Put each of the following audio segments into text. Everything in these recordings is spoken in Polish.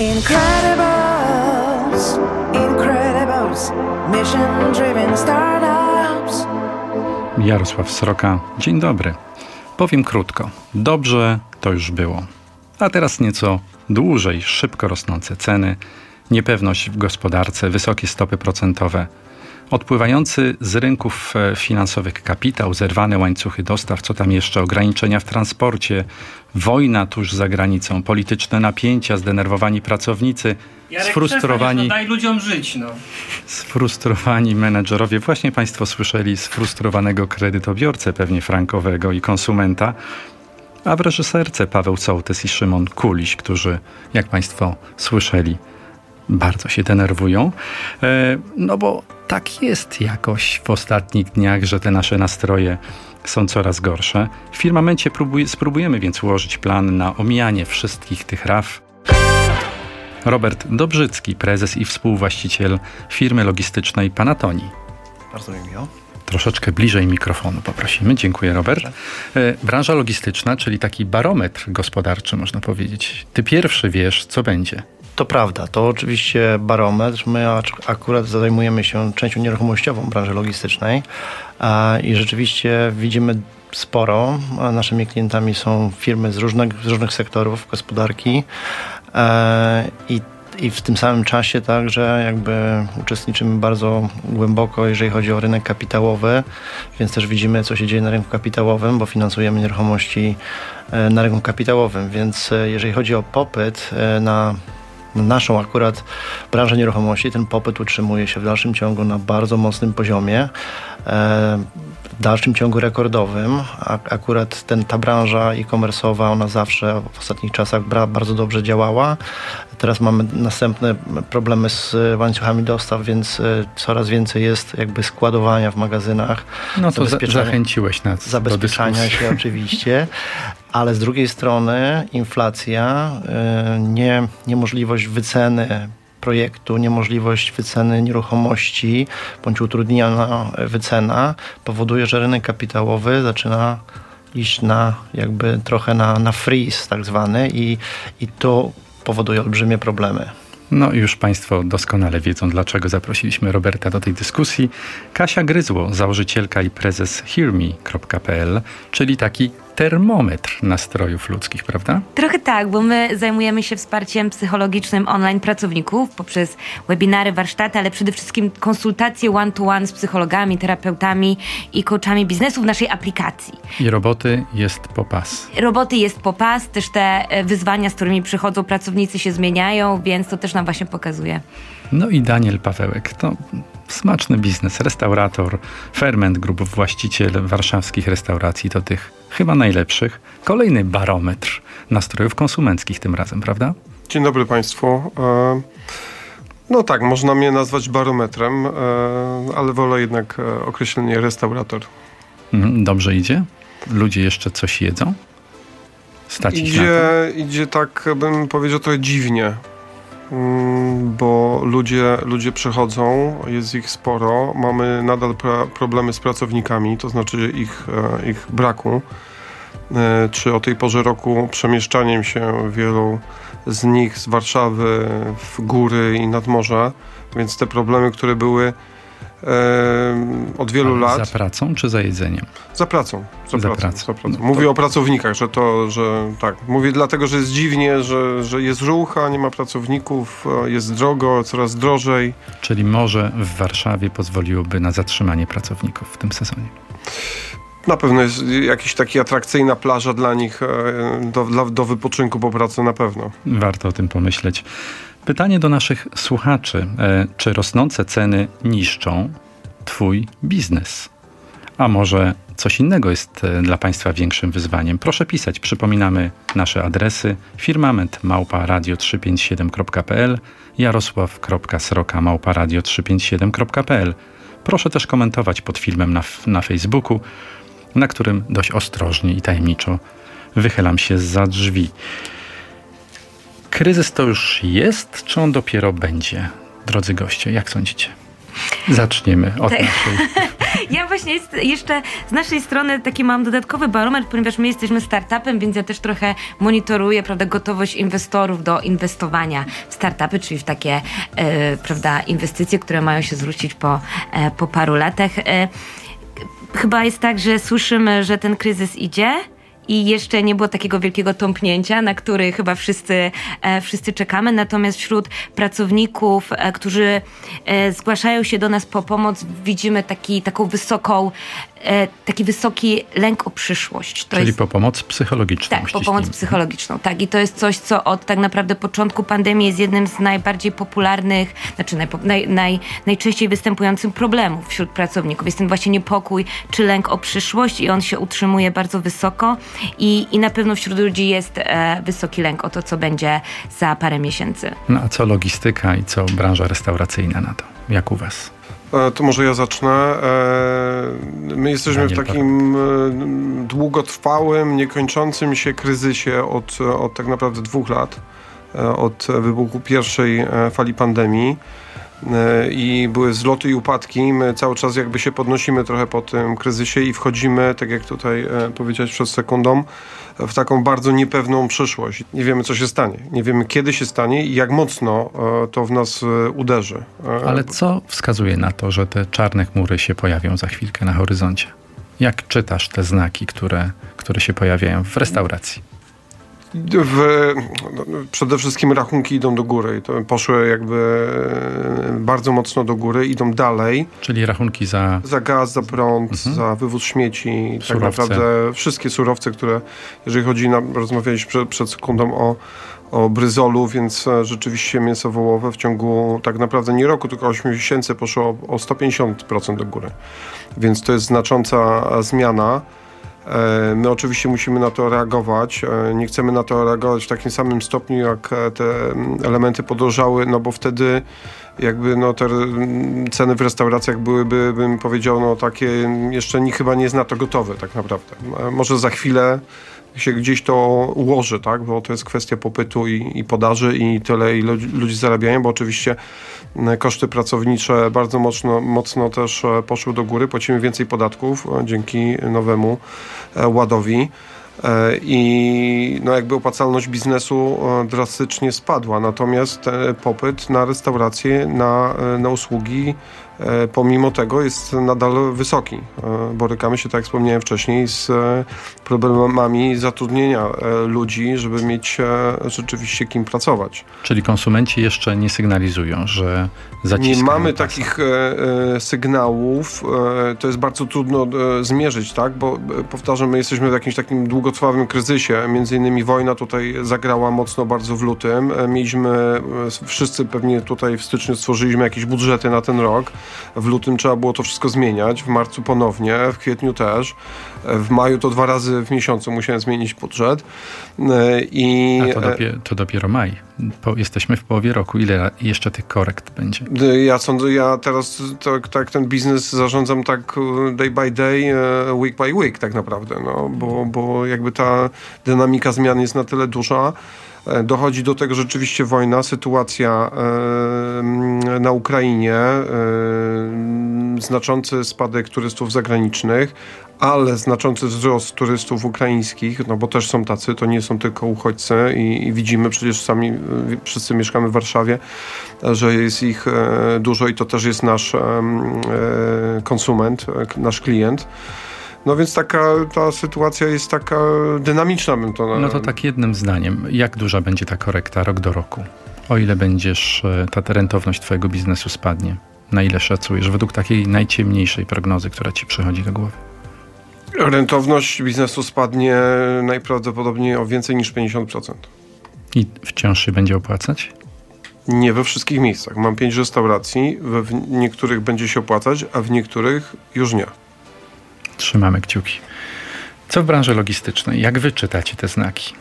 Incredibles, Incredibles, mission driven startups. Jarosław Sroka, dzień dobry. Powiem krótko. Dobrze to już było. A teraz nieco dłużej szybko rosnące ceny, niepewność w gospodarce, wysokie stopy procentowe, odpływający z rynków e, finansowych kapitał, zerwane łańcuchy dostaw, co tam jeszcze, ograniczenia w transporcie, wojna tuż za granicą, polityczne napięcia, zdenerwowani pracownicy, Jarek, sfrustrowani, no daj ludziom żyć, no. sfrustrowani menedżerowie. Właśnie Państwo słyszeli sfrustrowanego kredytobiorcę, pewnie frankowego i konsumenta, a w reżyserce Paweł Sołtys i Szymon Kuliś, którzy, jak Państwo słyszeli, bardzo się denerwują. E, no bo tak jest jakoś w ostatnich dniach, że te nasze nastroje są coraz gorsze. W firmamencie próbuj, spróbujemy więc ułożyć plan na omijanie wszystkich tych raf. Robert Dobrzycki, prezes i współwłaściciel firmy logistycznej Panatoni. Bardzo mi miło. Troszeczkę bliżej mikrofonu poprosimy. Dziękuję, Robert. E, Branża logistyczna, czyli taki barometr gospodarczy, można powiedzieć. Ty pierwszy wiesz, co będzie. To prawda, to oczywiście barometr. My akurat zajmujemy się częścią nieruchomościową branży logistycznej i rzeczywiście widzimy sporo. Naszymi klientami są firmy z różnych, z różnych sektorów gospodarki i i w tym samym czasie także jakby uczestniczymy bardzo głęboko, jeżeli chodzi o rynek kapitałowy, więc też widzimy, co się dzieje na rynku kapitałowym, bo finansujemy nieruchomości e, na rynku kapitałowym, więc e, jeżeli chodzi o popyt e, na naszą akurat branżę nieruchomości, ten popyt utrzymuje się w dalszym ciągu na bardzo mocnym poziomie, e, w dalszym ciągu rekordowym. Akurat ten, ta branża e-commerce'owa, ona zawsze w ostatnich czasach bardzo dobrze działała. Teraz mamy następne problemy z łańcuchami dostaw, więc e, coraz więcej jest jakby składowania w magazynach. No to zachęciłeś nas zabezpieczania się oczywiście, ale z drugiej strony inflacja, y, nie, niemożliwość wyceny projektu, niemożliwość wyceny nieruchomości bądź utrudniona wycena powoduje, że rynek kapitałowy zaczyna iść na jakby trochę na, na freeze tak zwany i, i to powoduje olbrzymie problemy. No już Państwo doskonale wiedzą, dlaczego zaprosiliśmy Roberta do tej dyskusji. Kasia Gryzło, założycielka i prezes hearme.pl, czyli taki termometr nastrojów ludzkich, prawda? Trochę tak, bo my zajmujemy się wsparciem psychologicznym online pracowników poprzez webinary, warsztaty, ale przede wszystkim konsultacje one-to-one z psychologami, terapeutami i coachami biznesu w naszej aplikacji. I roboty jest po pas. Roboty jest po pas, też te e, wyzwania, z którymi przychodzą pracownicy się zmieniają, więc to też nam właśnie pokazuje. No i Daniel Pawełek, to smaczny biznes, restaurator, Ferment Group, właściciel warszawskich restauracji, to tych chyba najlepszych. Kolejny barometr nastrojów konsumenckich tym razem, prawda? Dzień dobry Państwu. E, No tak, można mnie nazwać barometrem, e, ale wolę jednak e, określenie restaurator. Mhm, Dobrze idzie? Ludzie jeszcze coś jedzą? Stać? Idzie, idzie tak, bym powiedział, trochę dziwnie, bo ludzie, ludzie przychodzą, jest ich sporo, mamy nadal pra, problemy z pracownikami, to znaczy ich, e, ich braku. E, Czy o tej porze roku przemieszczaniem się wielu z nich z Warszawy w góry i nad morze, więc te problemy, które były od wielu Ale lat. Za pracą czy za jedzeniem? Za pracą. Za, Za pracą, pracą. za pracą. No Mówię to- o pracownikach, że to, że tak. Mówię dlatego, że jest dziwnie, że, że jest żółcha, nie ma pracowników, jest drogo, coraz drożej. Czyli może w Warszawie pozwoliłoby na zatrzymanie pracowników w tym sezonie. Na pewno jest jakaś taka atrakcyjna plaża dla nich e, do, do wypoczynku po pracy na pewno. Warto o tym pomyśleć. Pytanie do naszych słuchaczy. E, Czy rosnące ceny niszczą Twój biznes? A może coś innego jest e, dla Państwa większym wyzwaniem? Proszę pisać. Przypominamy nasze adresy firmament małpa radio357.pl jarosław.sroka małpa radio357.pl Proszę też komentować pod filmem na, na Facebooku, na którym dość ostrożnie i tajemniczo wychylam się za drzwi. Kryzys to już jest, czy on dopiero będzie? Drodzy goście, jak sądzicie? Zaczniemy od Tak. naszej. Ja właśnie jest, jeszcze z naszej strony taki mam dodatkowy barometr, ponieważ my jesteśmy startupem, więc ja też trochę monitoruję prawda, gotowość inwestorów do inwestowania w startupy, czyli w takie e, prawda, inwestycje, które mają się zwrócić po, e, po paru latach. E, chyba jest tak, że słyszymy, że ten kryzys idzie. I jeszcze nie było takiego wielkiego tąpnięcia, na który chyba wszyscy, e, wszyscy czekamy. Natomiast wśród pracowników, e, którzy e, zgłaszają się do nas po pomoc, widzimy taki, taką wysoką, taki wysoki lęk o przyszłość. To Czyli jest, po pomoc psychologiczną. tak, po pomoc psychologiczną, tak. I to jest coś, co od tak naprawdę początku pandemii jest jednym z najbardziej popularnych, znaczy najpo, naj, naj, najczęściej występujących problemów wśród pracowników. Jest ten właśnie niepokój czy lęk o przyszłość i on się utrzymuje bardzo wysoko i, i na pewno wśród ludzi jest e, wysoki lęk o to, co będzie za parę miesięcy. No a co logistyka i co branża restauracyjna na to? Jak u was? E, To może ja zacznę. E, My jesteśmy w Daniel takim e, długotrwałym, niekończącym się kryzysie od, od tak naprawdę dwóch lat, od wybuchu pierwszej fali pandemii. I były zloty i upadki. My cały czas jakby się podnosimy trochę po tym kryzysie i wchodzimy, tak jak tutaj powiedziałeś przed sekundą, w taką bardzo niepewną przyszłość. Nie wiemy, co się stanie. Nie wiemy, kiedy się stanie i jak mocno e, to w nas e, uderzy. E, Ale co wskazuje na to, że te czarne chmury się pojawią za chwilkę na horyzoncie? Jak czytasz te znaki, które, które się pojawiają w restauracji? W, no, przede wszystkim rachunki idą do góry i to poszły jakby e, bardzo mocno do góry, idą dalej. Czyli rachunki za Za gaz, za prąd, za wywóz śmieci, tak Surowce. naprawdę wszystkie surowce, które, jeżeli chodzi, na, rozmawialiśmy przed, przed sekundą o, o bryzolu, więc e, rzeczywiście mięso wołowe w ciągu tak naprawdę nie roku, tylko 8 miesięcy poszło o, o 150% do góry. Więc to jest znacząca zmiana. E, My oczywiście musimy na to reagować. E, Nie chcemy na to reagować w takim samym stopniu, jak e, te mm, elementy podrożały, no bo wtedy jakby no, te mm, ceny w restauracjach byłyby, bym powiedział, no takie jeszcze nie, chyba nie jest na to gotowe tak naprawdę. Może za chwilę się gdzieś to ułoży, tak? bo to jest kwestia popytu i, i podaży i tyle i ludzi, zarabiają, bo oczywiście koszty pracownicze bardzo mocno, mocno też e, poszły do góry, płacimy więcej podatków e, dzięki nowemu e, ładowi. I no jakby opłacalność biznesu drastycznie spadła, natomiast popyt na restauracje, na, na usługi pomimo tego jest nadal wysoki. E, Borykamy się, tak jak wspomniałem wcześniej, z e, problemami zatrudnienia e, ludzi, żeby mieć e, rzeczywiście kim pracować. Czyli konsumenci jeszcze nie sygnalizują, że zaciskają Nie mamy pasa. takich e, e, sygnałów. E, to jest bardzo trudno e, zmierzyć, tak? Bo e, powtarzam, my jesteśmy w jakimś takim długotrwałym kryzysie. Między innymi wojna tutaj zagrała mocno bardzo w lutym. E, mieliśmy, e, wszyscy pewnie tutaj w styczniu stworzyliśmy jakieś budżety na ten rok. W lutym trzeba było to wszystko zmieniać, w marcu ponownie, w kwietniu też. E, w maju to dwa razy w miesiącu musiałem zmienić budżet. E, I A to, e, dopiero, to dopiero maj. Po, jesteśmy w połowie roku. Ile jeszcze tych korekt będzie? Ja sądzę, ja teraz tak, tak ten biznes zarządzam tak y, day by day, y, week by week tak naprawdę, no, bo, bo jakby ta dynamika zmian jest na tyle duża. E, Dochodzi do tego rzeczywiście wojna, sytuacja e, mm, na Ukrainie, e, znaczący spadek turystów zagranicznych, ale znaczący wzrost turystów ukraińskich, no bo też są tacy, to nie są tylko uchodźcy i, i widzimy przecież sami, wszyscy mieszkamy w Warszawie, że jest ich dużo i to też jest nasz konsument, nasz klient. No więc taka ta sytuacja jest taka dynamiczna, bym to No to tak jednym zdaniem. Jak duża będzie ta korekta rok do roku? O ile będziesz, e, ta rentowność twojego biznesu spadnie? Na ile szacujesz według takiej najciemniejszej prognozy, która ci przychodzi do głowy? Rentowność biznesu spadnie najprawdopodobniej o więcej niż 50%. I wciąż się będzie opłacać? Nie we wszystkich miejscach. Mam pięć restauracji, w niektórych będzie się opłacać, a w niektórych już nie. Trzymamy kciuki. Co w branży logistycznej? Jak wy czytacie te znaki?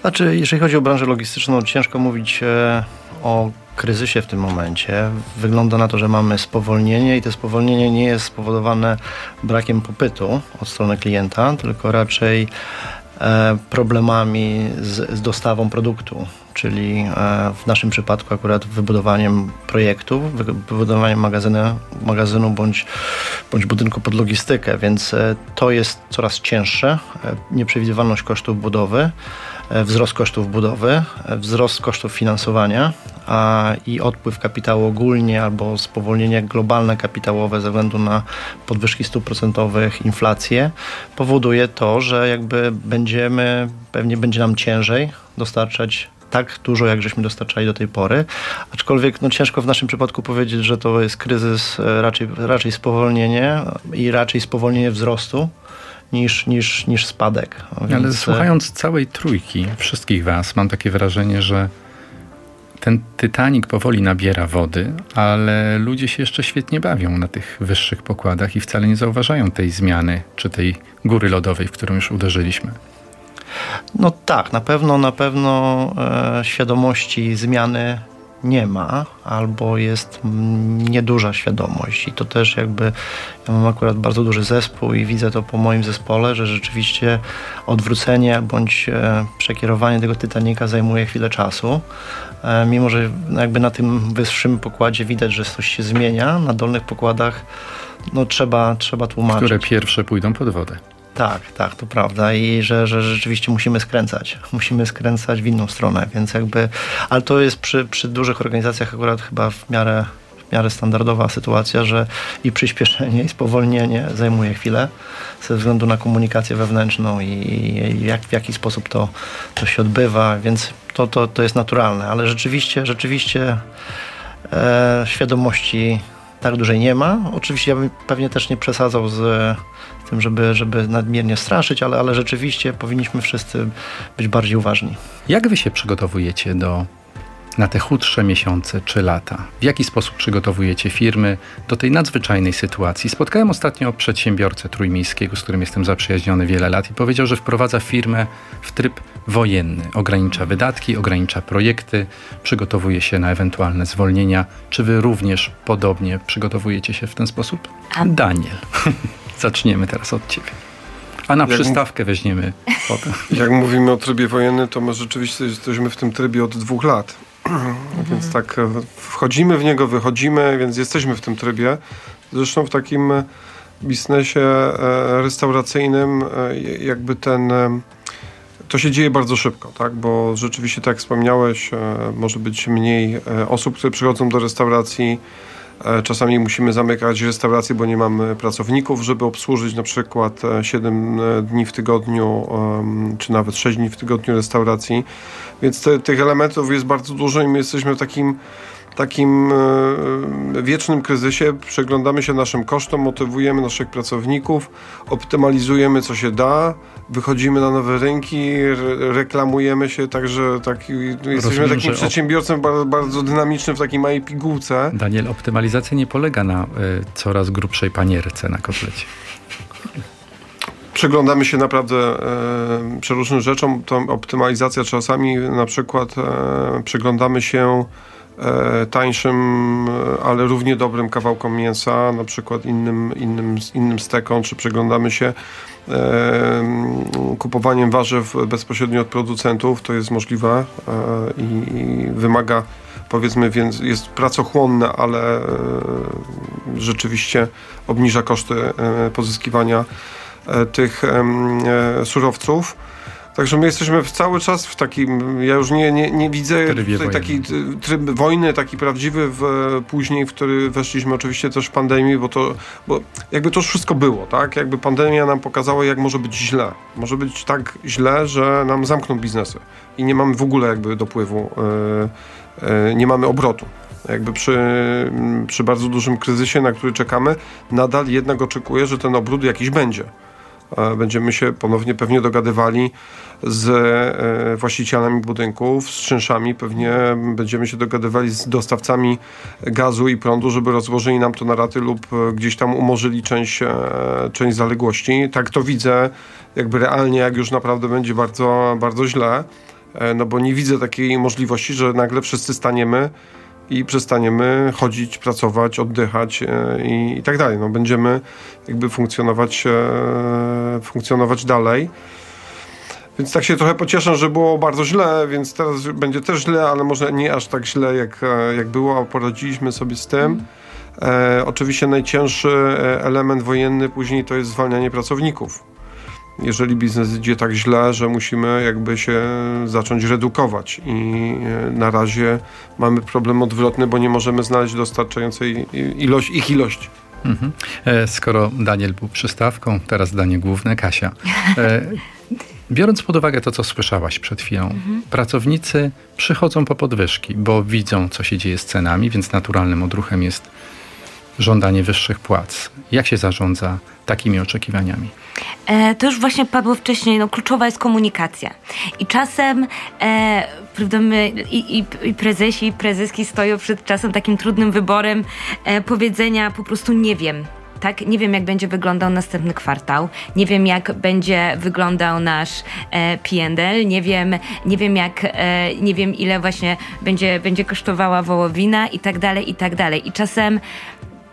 Znaczy, jeżeli chodzi o branżę logistyczną, ciężko mówić e, o kryzysie w tym momencie. Wygląda na to, że mamy spowolnienie i to spowolnienie nie jest spowodowane brakiem popytu od strony klienta, tylko raczej problemami z, z dostawą produktu, czyli e, w naszym przypadku akurat wybudowaniem projektu, wy- wybudowaniem magazynu, magazynu bądź, bądź budynku pod logistykę, więc e, to jest coraz cięższe. E, Nieprzewidywalność kosztów budowy, e, wzrost kosztów budowy, e, wzrost kosztów finansowania a, i odpływ kapitału ogólnie albo spowolnienie globalne kapitałowe ze względu na podwyżki stóp procentowych, inflację, powoduje to, że jakby będziemy, pewnie będzie nam ciężej dostarczać tak dużo, jak żeśmy dostarczali do tej pory. Aczkolwiek no, ciężko w naszym przypadku powiedzieć, że to jest kryzys, e, raczej, raczej spowolnienie i raczej spowolnienie wzrostu niż, niż, niż spadek. Ale Więc, e, słuchając całej trójki, wszystkich was, mam takie wrażenie, że ten Titanic powoli nabiera wody, ale ludzie się jeszcze świetnie bawią na tych wyższych pokładach i wcale nie zauważają tej zmiany, czy tej góry lodowej, w którą już uderzyliśmy. No tak, na pewno, na pewno e, świadomości zmiany nie ma, albo jest nieduża świadomość. I to też jakby, ja mam akurat bardzo duży zespół i widzę to po moim zespole, że rzeczywiście odwrócenie bądź e, przekierowanie tego Titanica zajmuje chwilę czasu. E, mimo, że jakby na tym wyższym pokładzie widać, że coś się zmienia, na dolnych pokładach no trzeba, trzeba tłumaczyć. Które pierwsze pójdą pod wodę. Tak, tak, to prawda i że, że rzeczywiście musimy skręcać. Musimy skręcać w inną stronę, więc jakby, ale to jest przy, przy dużych organizacjach akurat chyba w miarę, w miarę standardowa sytuacja, że i przyspieszenie i spowolnienie zajmuje chwilę ze względu na komunikację wewnętrzną i, jak, w jaki sposób to, to się odbywa, więc to, to, to jest naturalne, ale rzeczywiście, rzeczywiście e, świadomości tak dużej nie ma. Oczywiście ja bym pewnie też nie przesadzał z tym, żeby, żeby nadmiernie straszyć, ale, ale rzeczywiście powinniśmy wszyscy być bardziej uważni. Jak wy się przygotowujecie do, na te chudsze miesiące czy lata? W jaki sposób przygotowujecie firmy do tej nadzwyczajnej sytuacji? Spotkałem ostatnio przedsiębiorcę trójmiejskiego, z którym jestem zaprzyjaźniony wiele lat i powiedział, że wprowadza firmę w tryb wojenny. Ogranicza wydatki, ogranicza projekty, przygotowuje się na ewentualne zwolnienia. Czy wy również podobnie przygotowujecie się w ten sposób? Daniel, zaczniemy teraz od ciebie. A na Jak- przystawkę weźmiemy potem. Jak mówimy o trybie wojennym, to my rzeczywiście jesteśmy w tym trybie od dwóch lat. Więc tak e, wchodzimy w niego, wychodzimy, więc jesteśmy w tym trybie. Zresztą w takim biznesie e, restauracyjnym e, jakby ten to się dzieje bardzo szybko, tak? Bo rzeczywiście, tak jak wspomniałeś, może być mniej osób, które przychodzą do restauracji. E, Czasami musimy zamykać restauracje, bo nie mamy pracowników, żeby obsłużyć na przykład 7 dni w tygodniu, czy nawet 6 dni w tygodniu restauracji. Więc te, tych elementów jest bardzo dużo i my jesteśmy w takim, takim e, wiecznym kryzysie. Przeglądamy się naszym kosztom, motywujemy naszych pracowników, optymalizujemy co się da, wychodzimy na nowe rynki, re, reklamujemy się, także tak, jesteśmy Rozumiem, takim przedsiębiorcą bardzo, bardzo dynamicznym w takiej małej pigułce. Daniel, optymalizacja nie polega na y, coraz grubszej panierce na kotlecie. Przyglądamy się naprawdę e, przeróżnym rzeczom. To optymalizacja czasami na przykład e, przyglądamy się tańszym, e, ale równie dobrym kawałkom mięsa, na przykład innym, innym, innym stekom, czy przyglądamy się e, kupowaniem warzyw bezpośrednio od producentów. To jest możliwe e, i, wymaga powiedzmy, więc jest pracochłonne, ale e, rzeczywiście obniża koszty e, pozyskiwania e, tych e, surowców. Także my jesteśmy w cały czas w takim, ja już nie, nie, nie widzę Trybie tutaj taki t- tryb wojny, taki prawdziwy w, później, w który weszliśmy oczywiście też w pandemii, bo to, bo jakby to już wszystko było, tak? Jakby pandemia nam pokazała, jak może być źle. Może być tak źle, że nam zamkną biznesy i nie mamy w ogóle jakby dopływu, e, e, nie mamy obrotu. Jakby przy, przy bardzo dużym kryzysie, na który czekamy, nadal jednak oczekuję, że ten obrót jakiś będzie. Będziemy się ponownie pewnie dogadywali z e, właścicielami budynków, z czynszami, pewnie będziemy się dogadywali z dostawcami gazu i prądu, żeby rozłożyli nam to na raty lub e, gdzieś tam umorzyli część, e, część zaległości. Tak to widzę jakby realnie, jak już naprawdę będzie bardzo, bardzo źle, no bo nie widzę takiej możliwości, że nagle wszyscy staniemy i przestaniemy chodzić, pracować, oddychać e, i, i tak dalej. No, będziemy jakby funkcjonować, e, funkcjonować dalej. Więc tak się trochę pocieszę, że było bardzo źle, więc teraz będzie też źle, ale może nie aż tak źle, jak, e, jak było, a poradziliśmy sobie z tym. E, oczywiście najcięższy element wojenny później to jest zwalnianie pracowników. Jeżeli biznes idzie tak źle, że musimy jakby się zacząć redukować i e, na razie mamy problem odwrotny, bo nie możemy znaleźć dostarczającej ilość, ich ilości. Mhm. Skoro Daniel był przystawką, teraz danie główne, Kasia. Biorąc pod uwagę to, co słyszałaś przed chwilą, mhm. pracownicy przychodzą po podwyżki, bo widzą, co się dzieje z cenami, więc naturalnym odruchem jest żądanie wyższych płac. Jak się zarządza takimi oczekiwaniami? E, to już właśnie padło wcześniej, no, kluczowa jest komunikacja. I czasem e, prawda, my, i, i, i, prezesi, i prezeski stoją przed czasem takim trudnym wyborem e, powiedzenia po prostu nie wiem tak? Nie wiem, jak będzie wyglądał następny kwartał, nie wiem, jak będzie wyglądał nasz e, nie wiem, nie wiem, jak, e, nie wiem, ile właśnie będzie, będzie kosztowała wołowina i tak dalej, i tak dalej. I czasem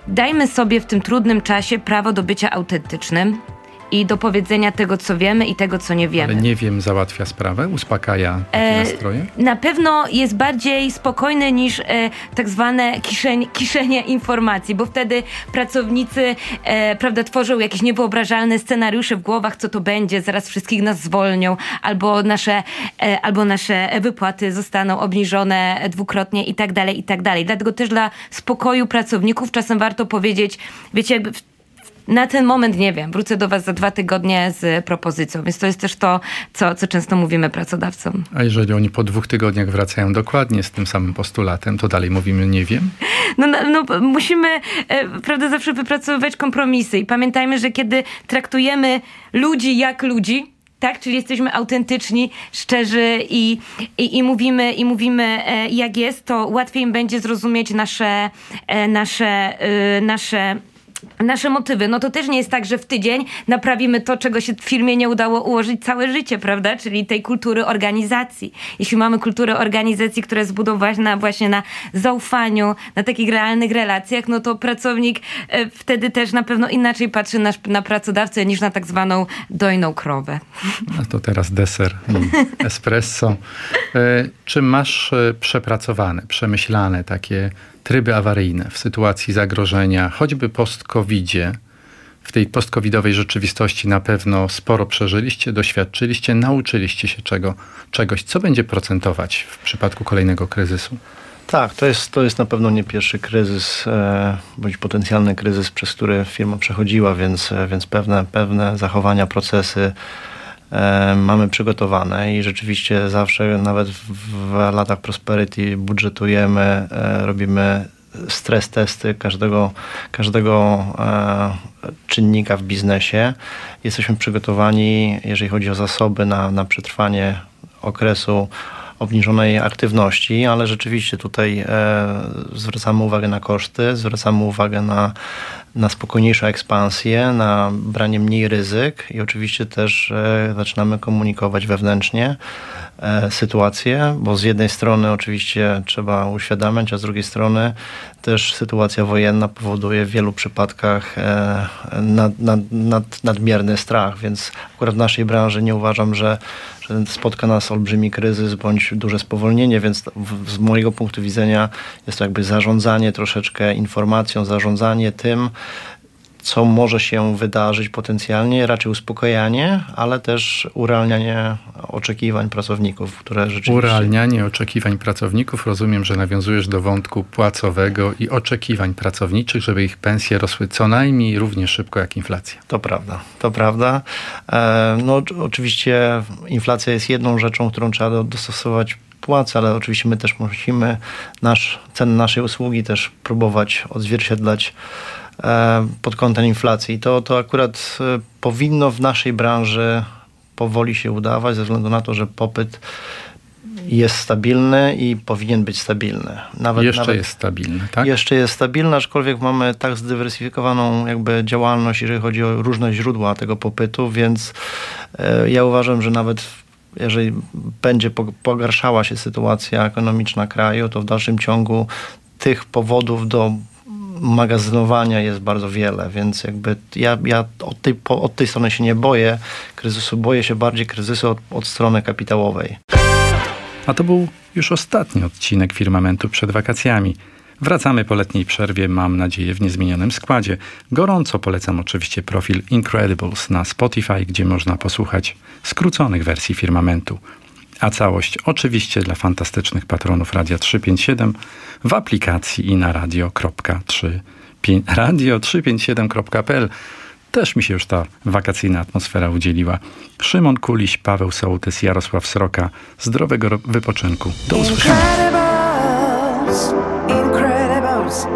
dajmy sobie w tym trudnym czasie prawo do bycia autentycznym, i do powiedzenia tego, co wiemy i tego, co nie wiemy. Ale nie wiem, załatwia sprawę, uspokaja takie e, nastroje? Na pewno jest bardziej spokojny niż e, tak zwane kiszeń, kiszenie informacji, bo wtedy pracownicy e, prawda, tworzą jakieś niewyobrażalne scenariusze w głowach, co to będzie, zaraz wszystkich nas zwolnią, albo nasze, e, albo nasze wypłaty zostaną obniżone dwukrotnie i tak dalej, i tak dalej. Dlatego też dla spokoju pracowników czasem warto powiedzieć, wiecie, jakby na ten moment nie wiem, wrócę do Was za dwa tygodnie z propozycją, więc to jest też to, co, co często mówimy pracodawcom. A jeżeli oni po dwóch tygodniach wracają dokładnie z tym samym postulatem, to dalej mówimy nie wiem? No, no, no musimy, e, prawda, zawsze wypracowywać kompromisy i pamiętajmy, że kiedy traktujemy ludzi jak ludzi, tak? Czyli jesteśmy autentyczni, szczerzy i, i, i, mówimy, i mówimy e, jak jest, to łatwiej im będzie zrozumieć nasze, e, nasze, nasze nasze motywy. No to też nie jest tak, że w tydzień naprawimy to, czego się w firmie nie udało ułożyć całe życie, prawda? Czyli tej kultury organizacji. Jeśli mamy kulturę organizacji, która jest zbudowana właśnie na zaufaniu, na takich realnych relacjach, no to pracownik e, wtedy też na pewno inaczej patrzy na, na pracodawcę niż na tak zwaną dojną krowę. No to teraz deser espresso. E, czy masz e, przepracowane, przemyślane takie tryby awaryjne w sytuacji zagrożenia, choćby post-covidzie, w tej post-covidowej rzeczywistości na pewno sporo przeżyliście, doświadczyliście, nauczyliście się czego, czegoś. Co będzie procentować w przypadku kolejnego kryzysu? Tak, to jest, to jest na pewno nie pierwszy kryzys, e, bądź potencjalny kryzys, przez który firma przechodziła, więc, e, więc pewne, pewne zachowania, procesy mamy przygotowane i rzeczywiście zawsze, nawet w, w latach prosperity, budżetujemy, e, robimy stres testy każdego, każdego e, czynnika w biznesie. Jesteśmy przygotowani, jeżeli chodzi o zasoby na, na przetrwanie okresu obniżonej aktywności, ale rzeczywiście tutaj e, zwracamy uwagę na koszty, zwracamy uwagę na, na spokojniejszą ekspansję, na branie mniej ryzyk i oczywiście też e, zaczynamy komunikować wewnętrznie e, sytuację, bo z jednej strony oczywiście trzeba uświadamiać, a z drugiej strony też sytuacja wojenna powoduje w wielu przypadkach nad, nad, nad, nadmierny strach, więc akurat w naszej branży nie uważam, że że spotka nas olbrzymi kryzys bądź duże spowolnienie, więc z mojego punktu widzenia jest to jakby zarządzanie troszeczkę informacją, zarządzanie tym, co może się wydarzyć potencjalnie, raczej uspokajanie, ale też urealnianie oczekiwań pracowników, które rzeczywiście... Urealnianie oczekiwań pracowników, rozumiem, że nawiązujesz do wątku płacowego i oczekiwań pracowniczych, żeby ich pensje rosły co najmniej równie szybko jak inflacja. To prawda, to prawda. E, no oczywiście inflacja jest jedną rzeczą, którą trzeba dostosować płac, ale oczywiście my też musimy nasz, cen naszej usługi też próbować odzwierciedlać pod kątem inflacji. To, to akurat e, powinno w naszej branży powoli się udawać, ze względu na to, że popyt jest stabilny i powinien być stabilny. Nawet, jeszcze nawet jest stabilny, tak? Jeszcze jest stabilny, aczkolwiek mamy tak zdywersyfikowaną jakby działalność, jeżeli chodzi o różne źródła tego popytu, więc e, ja uważam, że nawet jeżeli będzie pogarszała się sytuacja ekonomiczna kraju, to w dalszym ciągu tych powodów do magazynowania jest bardzo wiele, więc jakby ja, ja od, tej, od tej strony się nie boję kryzysu, boję się bardziej kryzysu od, od strony kapitałowej. A to był już ostatni odcinek Firmamentu przed wakacjami. Wracamy po letniej przerwie, mam nadzieję, w niezmienionym składzie. Gorąco polecam oczywiście profil Incredibles na Spotify, gdzie można posłuchać skróconych wersji Firmamentu. A całość oczywiście dla fantastycznych patronów Radia 357 w aplikacji i na radio.357.pl. Też mi się już ta wakacyjna atmosfera udzieliła. Szymon Kuliś, Paweł Sołtys, Jarosław Sroka. Zdrowego ro- wypoczynku. Do usłyszenia. Incredibles, Incredibles.